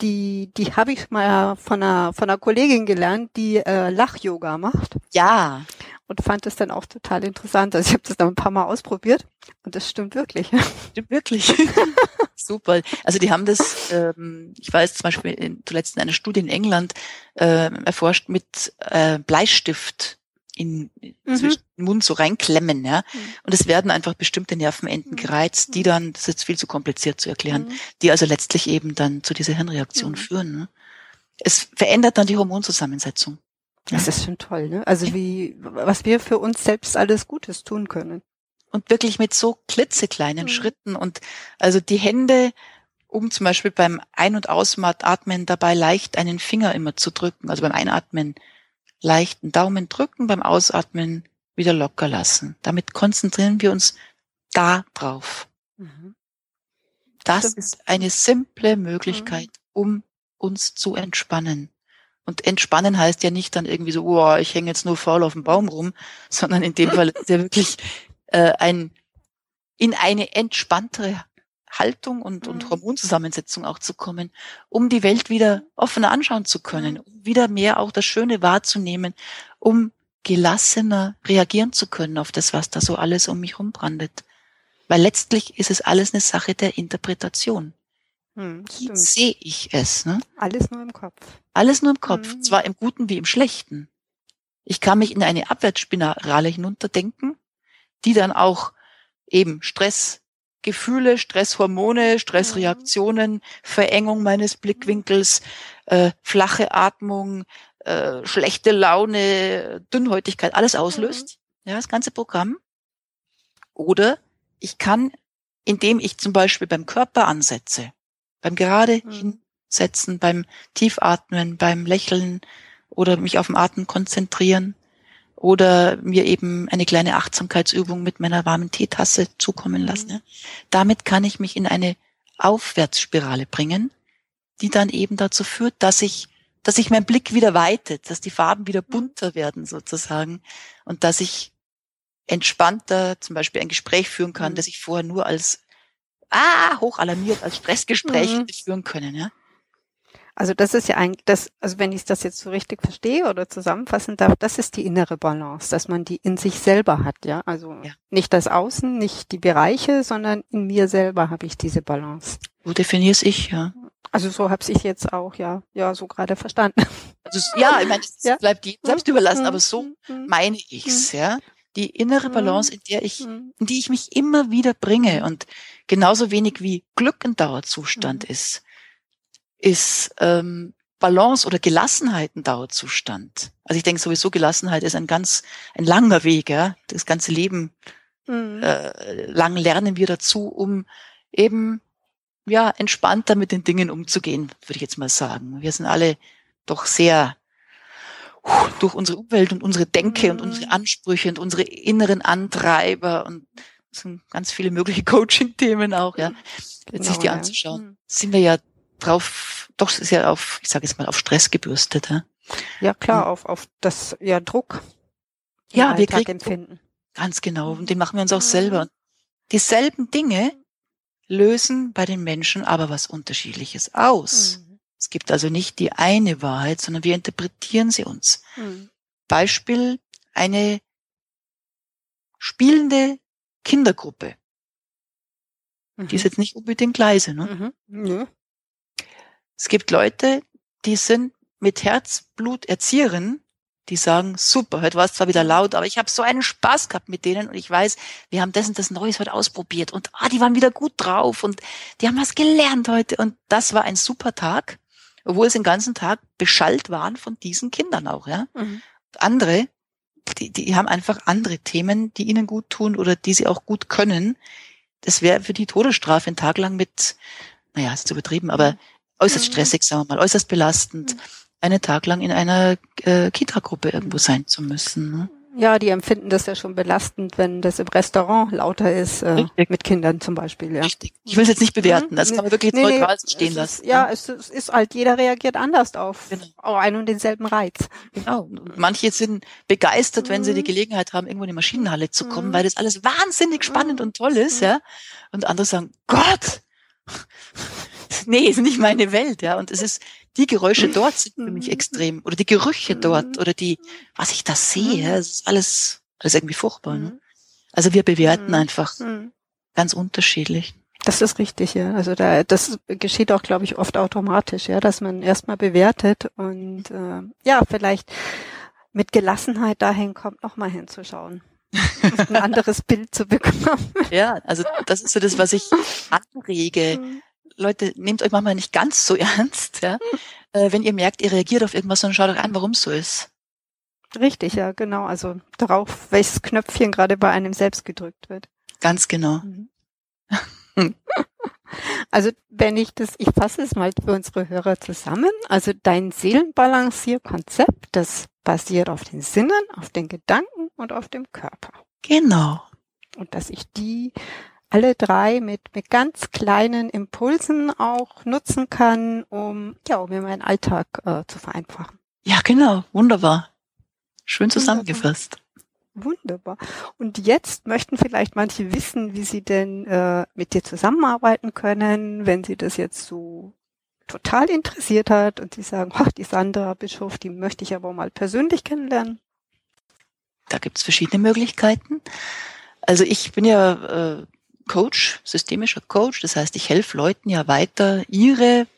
die, die habe ich mal von einer, von einer Kollegin gelernt, die äh, Lach-Yoga macht Ja, und fand das dann auch total interessant. Also ich habe das dann ein paar Mal ausprobiert und das stimmt wirklich. *laughs* stimmt wirklich. *laughs* Super. Also die haben das, ähm, ich weiß zum Beispiel in, zuletzt in einer Studie in England ähm, erforscht mit äh, Bleistift in, Mhm. zwischen den Mund so reinklemmen, ja. Mhm. Und es werden einfach bestimmte Nervenenden Mhm. gereizt, die dann, das ist jetzt viel zu kompliziert zu erklären, Mhm. die also letztlich eben dann zu dieser Hirnreaktion Mhm. führen. Ne? Es verändert dann die Hormonzusammensetzung. Das ist schon toll, ne? Also wie, was wir für uns selbst alles Gutes tun können. und wirklich mit so klitzekleinen Mhm. Schritten und also die Hände, um zum Beispiel beim Ein- und Ausatmen dabei leicht einen Finger immer zu drücken, also beim Einatmen leicht einen Daumen drücken, beim Ausatmen wieder locker lassen. Damit konzentrieren wir uns da drauf. Mhm. Das Stimmt. ist eine simple Möglichkeit, um uns zu entspannen. Und entspannen heißt ja nicht dann irgendwie so, oh, ich hänge jetzt nur faul auf dem Baum rum, sondern in dem *laughs* Fall ist ja wirklich äh, ein in eine entspanntere Haltung und, und Mhm. Hormonzusammensetzung auch zu kommen, um die Welt wieder offener anschauen zu können, Mhm. um wieder mehr auch das Schöne wahrzunehmen, um gelassener reagieren zu können auf das, was da so alles um mich rumbrandet. Weil letztlich ist es alles eine Sache der Interpretation. Hm, Wie sehe ich es? Ne? Alles nur im Kopf. Alles nur im Kopf, Mhm. zwar im Guten wie im Schlechten. Ich kann mich in eine Abwärtsspirale hinunterdenken, die dann auch eben Stressgefühle, Stresshormone, Stressreaktionen, Verengung meines Blickwinkels, äh, flache Atmung, äh, schlechte Laune, Dünnhäutigkeit, alles auslöst. Ja, das ganze Programm. Oder ich kann, indem ich zum Beispiel beim Körper ansetze, beim gerade Mhm. hinsetzen, beim Tiefatmen, beim Lächeln oder mich auf den Atem konzentrieren oder mir eben eine kleine Achtsamkeitsübung mit meiner warmen Teetasse zukommen lassen. Mhm. Damit kann ich mich in eine Aufwärtsspirale bringen, die dann eben dazu führt, dass ich, dass sich mein Blick wieder weitet, dass die Farben wieder bunter werden sozusagen und dass ich entspannter zum Beispiel ein Gespräch führen kann, Mhm. das ich vorher nur als ah, hochalarmiert, als Stressgespräch Mhm. führen können, ja. Also das ist ja eigentlich das, also wenn ich das jetzt so richtig verstehe oder zusammenfassen darf, das ist die innere Balance, dass man die in sich selber hat, ja. Also Ja. nicht das Außen, nicht die Bereiche, sondern in mir selber habe ich diese Balance. So definiere ich, ja. Also so habe ich jetzt auch, ja, ja, so gerade verstanden. Also, ja, ich meine, es Ja. bleibt jedem selbst überlassen, Mhm. aber so Mhm. meine ich's, ja. Die innere Balance, in der ich, Mhm. in die ich mich immer wieder bringe und genauso wenig wie Glück ein Dauerzustand Mhm. ist, ist ähm, Balance oder Gelassenheit ein Dauerzustand. Also ich denke sowieso, Gelassenheit ist ein ganz, ein langer Weg, ja. Das ganze Leben Mhm. äh, lang lernen wir dazu, um eben ja entspannter mit den Dingen umzugehen, würde ich jetzt mal sagen. Wir sind alle doch sehr durch unsere Umwelt und unsere Denke und Mhm. unsere Ansprüche und unsere inneren Antreiber und sind ganz viele mögliche *laughs* Coaching-Themen auch, ja, jetzt sich Genau, die ja. anzuschauen. Mhm. Sind wir ja drauf, doch ja auf, ich sage jetzt mal, auf Stress gebürstet. Ja, Ja, klar, Mhm. auf, auf das, ja, Druck. Ja, wir kriegen empfinden. ganz genau. Und den machen wir uns auch Mhm. selber. Dieselben Dinge lösen bei den Menschen aber was Unterschiedliches aus. Mhm. Es gibt also nicht die eine Wahrheit, sondern wir interpretieren sie uns. Mhm. Beispiel eine spielende Kindergruppe. Die ist jetzt nicht unbedingt leise. Ne? Mhm. Nö. Es gibt Leute, die sind mit Herzblut Erzieherinnen, die sagen, super, heute war es zwar wieder laut, aber ich habe so einen Spaß gehabt mit denen und ich weiß, wir haben das und das Neues heute ausprobiert und ah, die waren wieder gut drauf und die haben was gelernt heute und das war ein super Tag, obwohl es den ganzen Tag beschallt waren von diesen Kindern auch, ja. Mhm. Andere, die, die haben einfach andere Themen, die ihnen gut tun oder die sie auch gut können. Das wäre für die Todesstrafe einen Tag lang mit, naja, ist zu übertrieben, aber äußerst Mhm. stressig, sagen wir mal, äußerst belastend, einen Tag lang in einer äh, Kita-Gruppe irgendwo Mhm. sein zu müssen. Ne? Ja, die empfinden das ja schon belastend, wenn das im Restaurant lauter ist, äh, mit Kindern zum Beispiel. Ja. Richtig. Ich will es jetzt nicht bewerten, das kann man wirklich nee, neutral nee, stehen lassen. Ist, ja, es ist, es ist halt, jeder reagiert anders auf genau. auch einen und denselben Reiz. Genau. Und manche sind begeistert, wenn sie die mhm. Gelegenheit haben, irgendwo in die Maschinenhalle zu kommen, mhm. weil das alles wahnsinnig spannend mhm. und toll ist, ja. Und andere sagen, Gott, *laughs* nee, ist nicht meine Welt, ja. Und es ist, die Geräusche dort sind für mich extrem. Oder die Gerüche dort. Oder die, was ich da sehe, ja, es ist alles, alles irgendwie furchtbar, ne? Also wir bewerten einfach ganz unterschiedlich. Das ist richtig, ja. Also da, das geschieht auch, glaube ich, oft automatisch, ja, dass man erstmal bewertet und äh, ja, vielleicht mit Gelassenheit dahin kommt, nochmal hinzuschauen. *laughs* ein anderes Bild zu bekommen. Ja, also das ist so das, was ich *laughs* anrege. Leute, nehmt euch manchmal nicht ganz so *laughs* ernst, ja. Äh, wenn ihr merkt, ihr reagiert auf irgendwas, dann schaut euch an, warum es so ist. Richtig, ja, genau. Also darauf, welches Knöpfchen gerade bei einem selbst gedrückt wird. Ganz genau. Mhm. *laughs* also wenn ich das, ich fasse es mal für unsere Hörer zusammen. Also dein Seelenbalancierkonzept, das basiert auf den Sinnen, auf den Gedanken und auf dem Körper. Genau. Und dass ich die alle drei mit, mit ganz kleinen Impulsen auch nutzen kann, um, ja, um mir meinen Alltag äh, zu vereinfachen. Ja, genau. Wunderbar. Schön zusammengefasst. Wunderbar. Und jetzt möchten vielleicht manche wissen, wie sie denn äh, mit dir zusammenarbeiten können, wenn sie das jetzt so total interessiert hat und sie sagen, ach, die Sandra Bischof, die möchte ich aber mal persönlich kennenlernen. Da gibt's verschiedene Möglichkeiten. Also ich bin ja äh, Coach, systemischer Coach. Das heißt, ich helfe Leuten ja weiter, ihre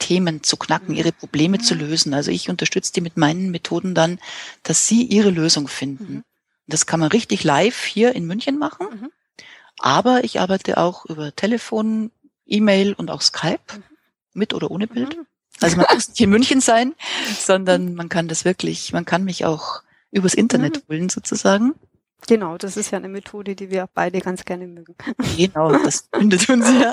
Themen zu knacken, ihre Probleme zu lösen. Also ich unterstütze die mit meinen Methoden dann, dass sie ihre Lösung finden. Mhm. Das kann man richtig live hier in München machen. Mhm. Aber ich arbeite auch über Telefon, E-Mail und auch Skype, mhm. mit oder ohne Bild. Mhm. Also man muss nicht in München sein, *laughs* sondern man kann das wirklich, man kann mich auch übers Internet mhm. holen sozusagen. Genau, das ist ja eine Methode, die wir beide ganz gerne mögen. Genau, *laughs* das findet uns ja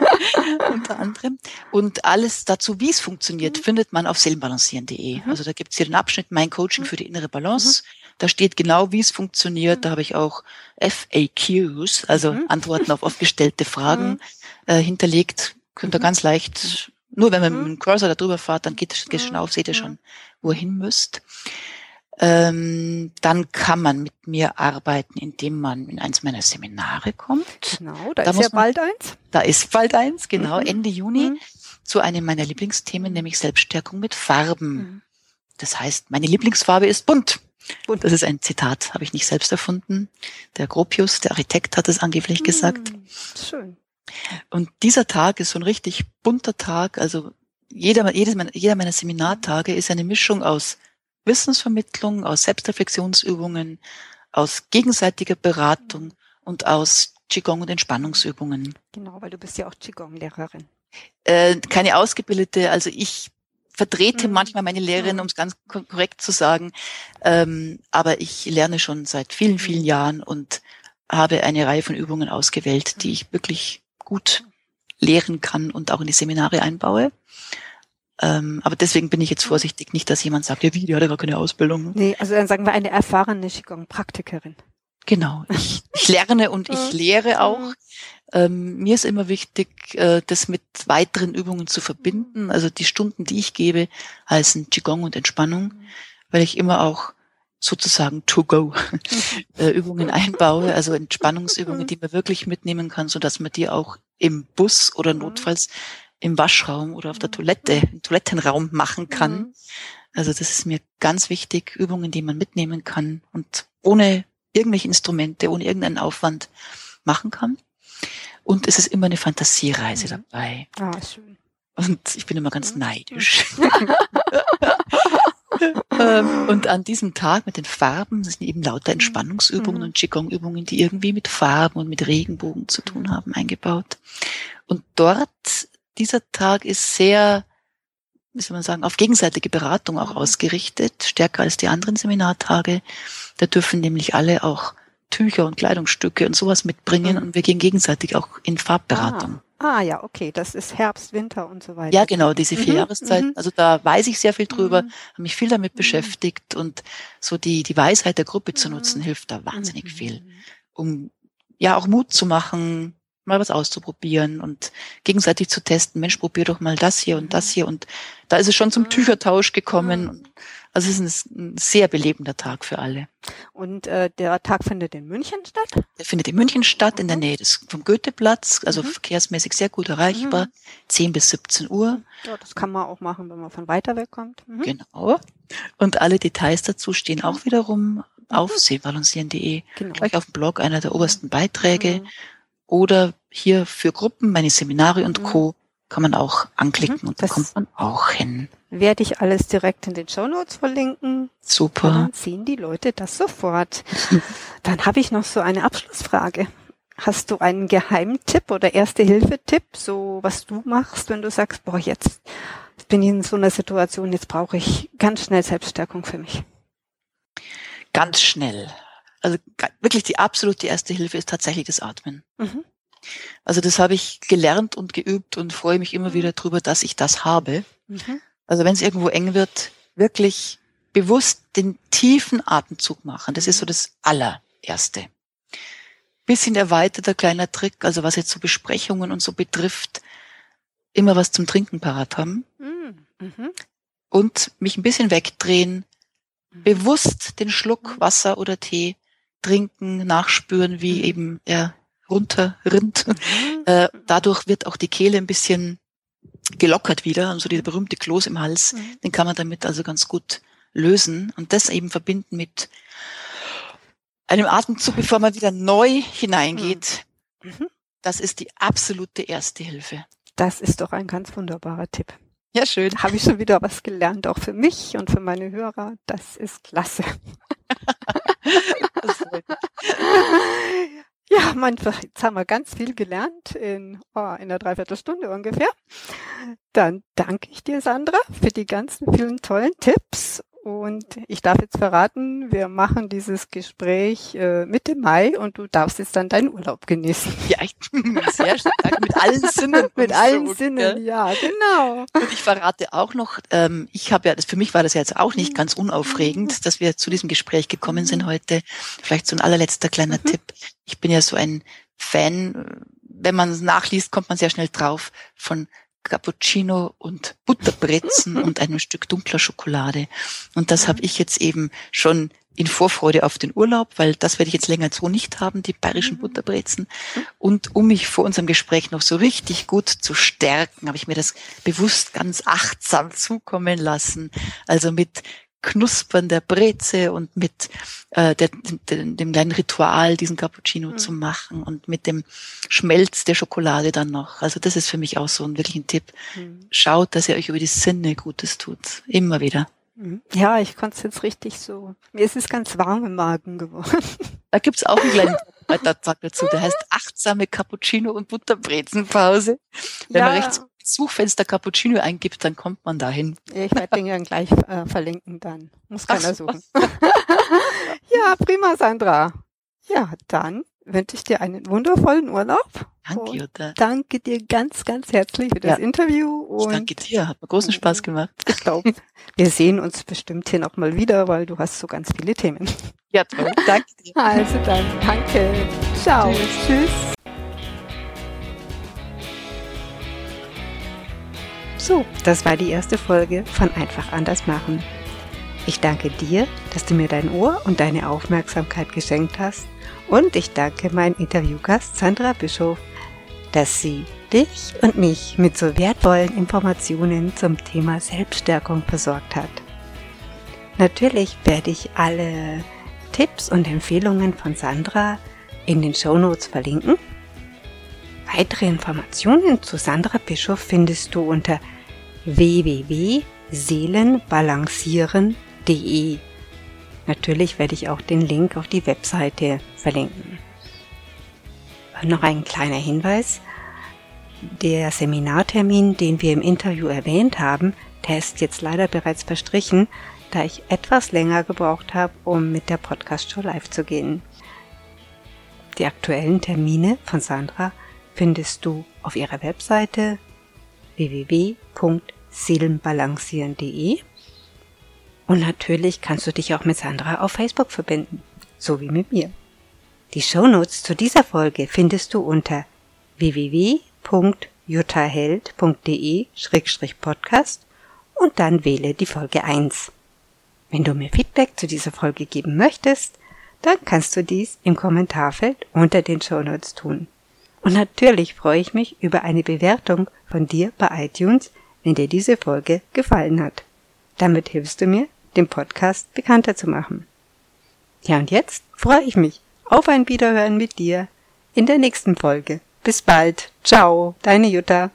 unter anderem. Und alles dazu, wie es funktioniert, mhm. findet man auf seelenbalancieren.de. Mhm. Also da gibt es hier den Abschnitt Mein Coaching mhm. für die innere Balance. Mhm. Da steht genau, wie es funktioniert. Da mhm. habe ich auch FAQs, also mhm. Antworten auf oft gestellte Fragen äh, hinterlegt. Könnt ihr ganz leicht, nur wenn man mit dem Cursor da drüber fahrt, dann geht es schon auf, seht ihr schon, wo ihr hin müsst ähm, dann kann man mit mir arbeiten, indem man in eins meiner Seminare kommt. Genau, da, da ist ja man, bald eins. Da ist bald eins, genau, mhm. Ende Juni, mhm. zu einem meiner Lieblingsthemen, nämlich Selbststärkung mit Farben. Mhm. Das heißt, meine Lieblingsfarbe ist bunt. bunt. Das ist ein Zitat, habe ich nicht selbst erfunden. Der Gropius, der Architekt, hat es angeblich mhm. gesagt. Schön. Und dieser Tag ist so ein richtig bunter Tag. Also jeder, jedes, jeder meiner Seminartage ist eine Mischung aus Wissensvermittlung, aus Selbstreflexionsübungen, aus gegenseitiger Beratung und aus Qigong und Entspannungsübungen. Genau, weil du bist ja auch Qigong-Lehrerin. Äh, keine ausgebildete, also ich vertrete mhm. manchmal meine Lehrerin, um es ganz korrekt zu sagen, ähm, aber ich lerne schon seit vielen, vielen mhm. Jahren und habe eine Reihe von Übungen ausgewählt, die ich wirklich gut lehren kann und auch in die Seminare einbaue. Ähm, aber deswegen bin ich jetzt vorsichtig, nicht, dass jemand sagt, ja wie, die hat ja gar keine Ausbildung. Nee, also dann sagen wir eine erfahrene Qigong-Praktikerin. Genau. Ich, ich lerne und ich *laughs* lehre auch. Ähm, mir ist immer wichtig, äh, das mit weiteren Übungen zu verbinden. Also die Stunden, die ich gebe, heißen Qigong und Entspannung, weil ich immer auch sozusagen to go *laughs* äh, Übungen einbaue, also Entspannungsübungen, die man wirklich mitnehmen kann, so dass man die auch im Bus oder notfalls im Waschraum oder auf der Toilette, im Toilettenraum machen kann. Mhm. Also das ist mir ganz wichtig, Übungen, die man mitnehmen kann und ohne irgendwelche Instrumente, ohne irgendeinen Aufwand machen kann. Und es ist immer eine Fantasiereise mhm. dabei. Ah, schön. Und ich bin immer ganz mhm. neidisch. *laughs* *laughs* Ähm, und an diesem Tag mit den Farben, das sind eben lauter mhm. Entspannungsübungen mhm. und Qigong-Übungen, die irgendwie mit Farben und mit Regenbogen zu tun haben, eingebaut. Und dort dieser Tag ist sehr, wie soll man sagen, auf gegenseitige Beratung auch mhm. ausgerichtet, stärker als die anderen Seminartage. Da dürfen nämlich alle auch Tücher und Kleidungsstücke und sowas mitbringen mhm. und wir gehen gegenseitig auch in Farbberatung. Ah. ah. ja, okay, das ist Herbst, Winter und so weiter. Ja, genau, diese vier mhm. Jahreszeiten. Mhm. Also da weiß ich sehr viel drüber, mhm. habe mich viel damit mhm. beschäftigt und so die, die Weisheit der Gruppe zu nutzen, hilft da wahnsinnig viel, um ja auch Mut zu machen, mal was auszuprobieren und gegenseitig zu testen. Mensch, probier doch mal das hier und das hier. Und da ist es schon zum Tüchertausch gekommen. Also es ist ein, sehr belebender Tag für alle. Und äh, der Tag findet in München statt? Der findet in München statt, in der Nähe des vom Goetheplatz, also mhm. verkehrsmäßig sehr gut erreichbar, mhm. 10 bis 17 Uhr. Ja, das kann man auch machen, wenn man von weiter weg kommt. Mhm. Genau. Und alle Details dazu stehen auch wiederum auf mhm. seebalancieren.de. Genau. Gleich auf dem Blog einer der obersten Beiträge. Oder hier für Gruppen, meine Seminare und mhm. Co. kann man auch anklicken mhm, und da kommt man auch hin. Werde ich alles direkt in den Show Notes verlinken. Super. dann sehen die Leute das sofort. *laughs* dann habe ich noch so eine Abschlussfrage. Hast du einen Geheimtipp oder Erste-Hilfe-Tipp, so was du machst, wenn du sagst, boah, jetzt bin ich in so einer Situation, jetzt brauche ich ganz schnell Selbststärkung für mich? Ganz schnell also wirklich die absolute erste Hilfe ist tatsächlich das Atmen. Mhm. Also das habe ich gelernt und geübt und freue mich immer wieder darüber, dass ich das habe. Mhm. Also wenn es irgendwo eng wird, wirklich bewusst den tiefen Atemzug machen. Das ist so das allererste. Bisschen erweiterter kleiner Trick, also was jetzt so Besprechungen und so betrifft, immer was zum Trinken parat haben. Mhm. mhm. Und mich ein bisschen wegdrehen, mhm. bewusst den Schluck mhm. Wasser oder Tee trinken, nachspüren, wie mhm. eben er runterrinnt. Mhm. *laughs* Äh, dadurch wird auch die Kehle ein bisschen gelockert wieder. Also dieser berühmte Kloß im Hals, mhm. den kann man damit also ganz gut lösen und das eben verbinden mit einem Atemzug, bevor man wieder neu hineingeht. Mhm. mhm. Das ist die absolute erste Hilfe. Das ist doch ein ganz wunderbarer Tipp. Ja, schön. Habe ich schon wieder was gelernt, auch für mich und für meine Hörer. Das ist klasse. *laughs* *laughs* ja, mein, jetzt haben wir ganz viel gelernt in, oh, in einer Dreiviertelstunde ungefähr. Dann danke ich dir, Sandra, für die ganzen vielen tollen Tipps und ich darf jetzt verraten, wir machen dieses Gespräch äh, Mitte Mai und du darfst jetzt dann deinen Urlaub genießen. *laughs* Ja, ich, sehr stark mit allen Sinnen. *laughs* mit allen so, Sinnen, gell? ja, genau. Und ich verrate auch noch, ähm, ich habe ja, für mich war das ja jetzt auch nicht ganz unaufregend, mhm. dass wir zu diesem Gespräch gekommen sind mhm. heute. Vielleicht so ein allerletzter kleiner mhm. Tipp. Ich bin ja so ein Fan, wenn man es nachliest, kommt man sehr schnell drauf von Cappuccino und Butterbrezen *laughs* und einem Stück dunkler Schokolade. Und das habe ich jetzt eben schon in Vorfreude auf den Urlaub, weil das werde ich jetzt länger so nicht haben, die bayerischen mhm. Butterbrezen. Und um mich vor unserem Gespräch noch so richtig gut zu stärken, habe ich mir das bewusst ganz achtsam zukommen lassen. Also mit Knuspern der Breze und mit äh, der, dem, dem kleinen Ritual, diesen Cappuccino mhm. zu machen und mit dem Schmelz der Schokolade dann noch. Also das ist für mich auch so ein wirklich ein Tipp. Mhm. Schaut, dass ihr euch über die Sinne Gutes tut. Immer wieder. Mhm. Ja, ich konnte es jetzt richtig so. Mir ist es ganz warm im Magen geworden. *laughs* Da gibt's auch einen kleinen Beitrag dazu. Der heißt achtsame Cappuccino und Butterbrezenpause. Wenn ja. man rechts Suchfenster Cappuccino eingibt, dann kommt man dahin. Ich werde den ja gleich äh, verlinken dann. Muss keiner Ach, suchen. *laughs* ja, prima, Sandra. Ja, dann wünsche ich dir einen wundervollen Urlaub. Danke, Jutta. Danke dir ganz, ganz herzlich für das ja. Interview. Und ich danke dir, hat mir großen Spaß gemacht. Ich glaube, wir sehen uns bestimmt hier nochmal wieder, weil du hast so ganz viele Themen. Ja, toll. Danke dir. Also dann, danke. Ciao. Tschüss. Tschüss. So, das war die erste Folge von Einfach anders machen. Ich danke dir, dass du mir dein Ohr und deine Aufmerksamkeit geschenkt hast und ich danke meinem Interviewgast Sandra Bischof, dass sie dich und mich mit so wertvollen Informationen zum Thema Selbststärkung versorgt hat. Natürlich werde ich alle Tipps und Empfehlungen von Sandra in den Shownotes verlinken. Weitere Informationen zu Sandra Bischof findest du unter www.seelenbalancieren.de. Natürlich werde ich auch den Link auf die Webseite verlinken. Noch ein kleiner Hinweis. Der Seminartermin, den wir im Interview erwähnt haben, der ist jetzt leider bereits verstrichen, da ich etwas länger gebraucht habe, um mit der Podcast-Show live zu gehen. Die aktuellen Termine von Sandra findest du auf ihrer Webseite www.seelenbalancieren.de und natürlich kannst du dich auch mit Sandra auf Facebook verbinden, so wie mit mir. Die Shownotes zu dieser Folge findest du unter www.jutaheld.de-podcast und dann wähle die Folge 1. Wenn du mir Feedback zu dieser Folge geben möchtest, dann kannst du dies im Kommentarfeld unter den Shownotes tun. Und natürlich freue ich mich über eine Bewertung von dir bei iTunes, wenn dir diese Folge gefallen hat. Damit hilfst du mir, den Podcast bekannter zu machen. Ja, und jetzt freue ich mich auf ein Wiederhören mit dir in der nächsten Folge. Bis bald. Ciao, deine Jutta.